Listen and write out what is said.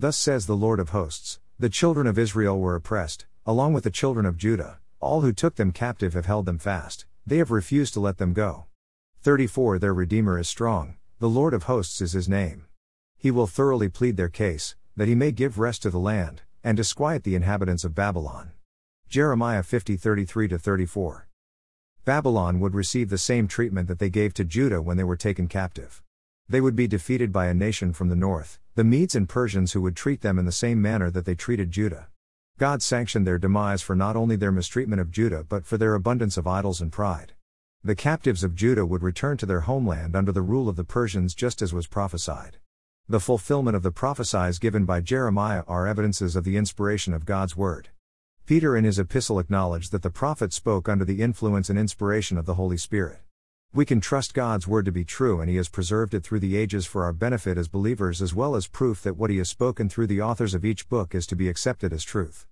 Thus says the Lord of hosts The children of Israel were oppressed, along with the children of Judah, all who took them captive have held them fast, they have refused to let them go. 34 Their Redeemer is strong, the Lord of hosts is his name. He will thoroughly plead their case, that he may give rest to the land, and disquiet the inhabitants of Babylon. Jeremiah 50 33 34. Babylon would receive the same treatment that they gave to Judah when they were taken captive. They would be defeated by a nation from the north, the Medes and Persians, who would treat them in the same manner that they treated Judah. God sanctioned their demise for not only their mistreatment of Judah but for their abundance of idols and pride. The captives of Judah would return to their homeland under the rule of the Persians just as was prophesied. The fulfillment of the prophecies given by Jeremiah are evidences of the inspiration of God's word. Peter in his epistle acknowledged that the prophet spoke under the influence and inspiration of the Holy Spirit. We can trust God's word to be true and he has preserved it through the ages for our benefit as believers as well as proof that what he has spoken through the authors of each book is to be accepted as truth.